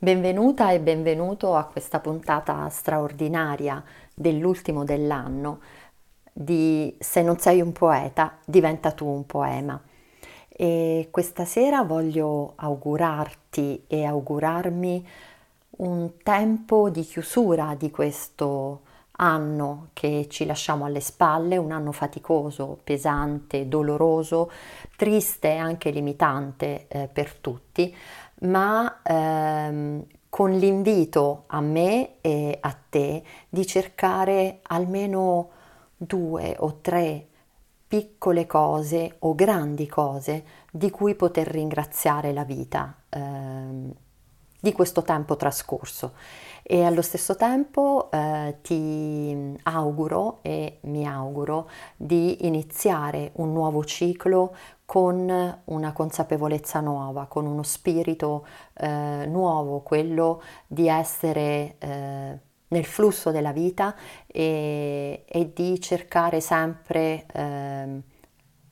Benvenuta e benvenuto a questa puntata straordinaria dell'ultimo dell'anno di Se non sei un poeta, diventa tu un poema. E questa sera voglio augurarti e augurarmi un tempo di chiusura di questo anno che ci lasciamo alle spalle, un anno faticoso, pesante, doloroso, triste e anche limitante eh, per tutti, ma ehm, con l'invito a me e a te di cercare almeno due o tre piccole cose o grandi cose di cui poter ringraziare la vita ehm, di questo tempo trascorso e allo stesso tempo eh, ti auguro e mi auguro di iniziare un nuovo ciclo con una consapevolezza nuova, con uno spirito eh, nuovo, quello di essere eh, nel flusso della vita e, e di cercare sempre eh,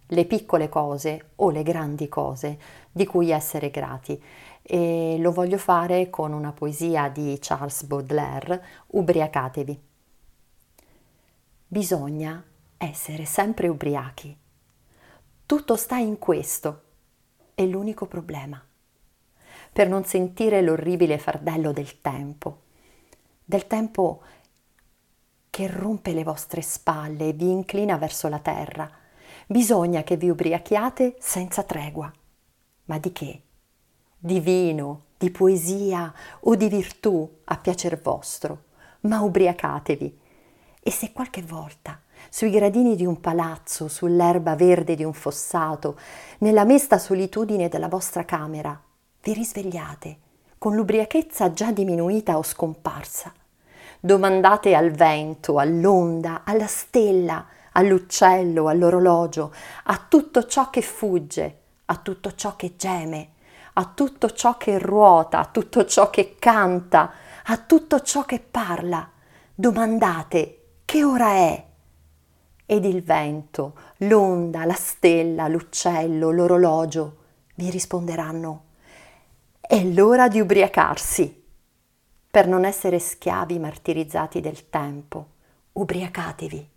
le piccole cose o le grandi cose di cui essere grati. E lo voglio fare con una poesia di Charles Baudelaire, Ubriacatevi. Bisogna essere sempre ubriachi tutto sta in questo. È l'unico problema. Per non sentire l'orribile fardello del tempo, del tempo che rompe le vostre spalle e vi inclina verso la terra, bisogna che vi ubriachiate senza tregua. Ma di che? Di vino, di poesia o di virtù a piacer vostro, ma ubriacatevi. E se qualche volta sui gradini di un palazzo, sull'erba verde di un fossato, nella mesta solitudine della vostra camera, vi risvegliate con l'ubriachezza già diminuita o scomparsa. Domandate al vento, all'onda, alla stella, all'uccello, all'orologio, a tutto ciò che fugge, a tutto ciò che geme, a tutto ciò che ruota, a tutto ciò che canta, a tutto ciò che parla. Domandate che ora è ed il vento, l'onda, la stella, l'uccello, l'orologio vi risponderanno è l'ora di ubriacarsi per non essere schiavi martirizzati del tempo. Ubriacatevi,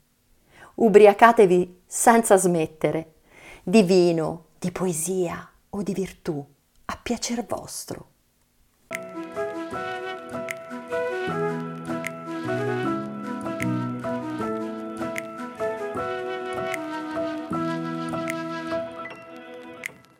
ubriacatevi senza smettere, di vino, di poesia o di virtù, a piacer vostro.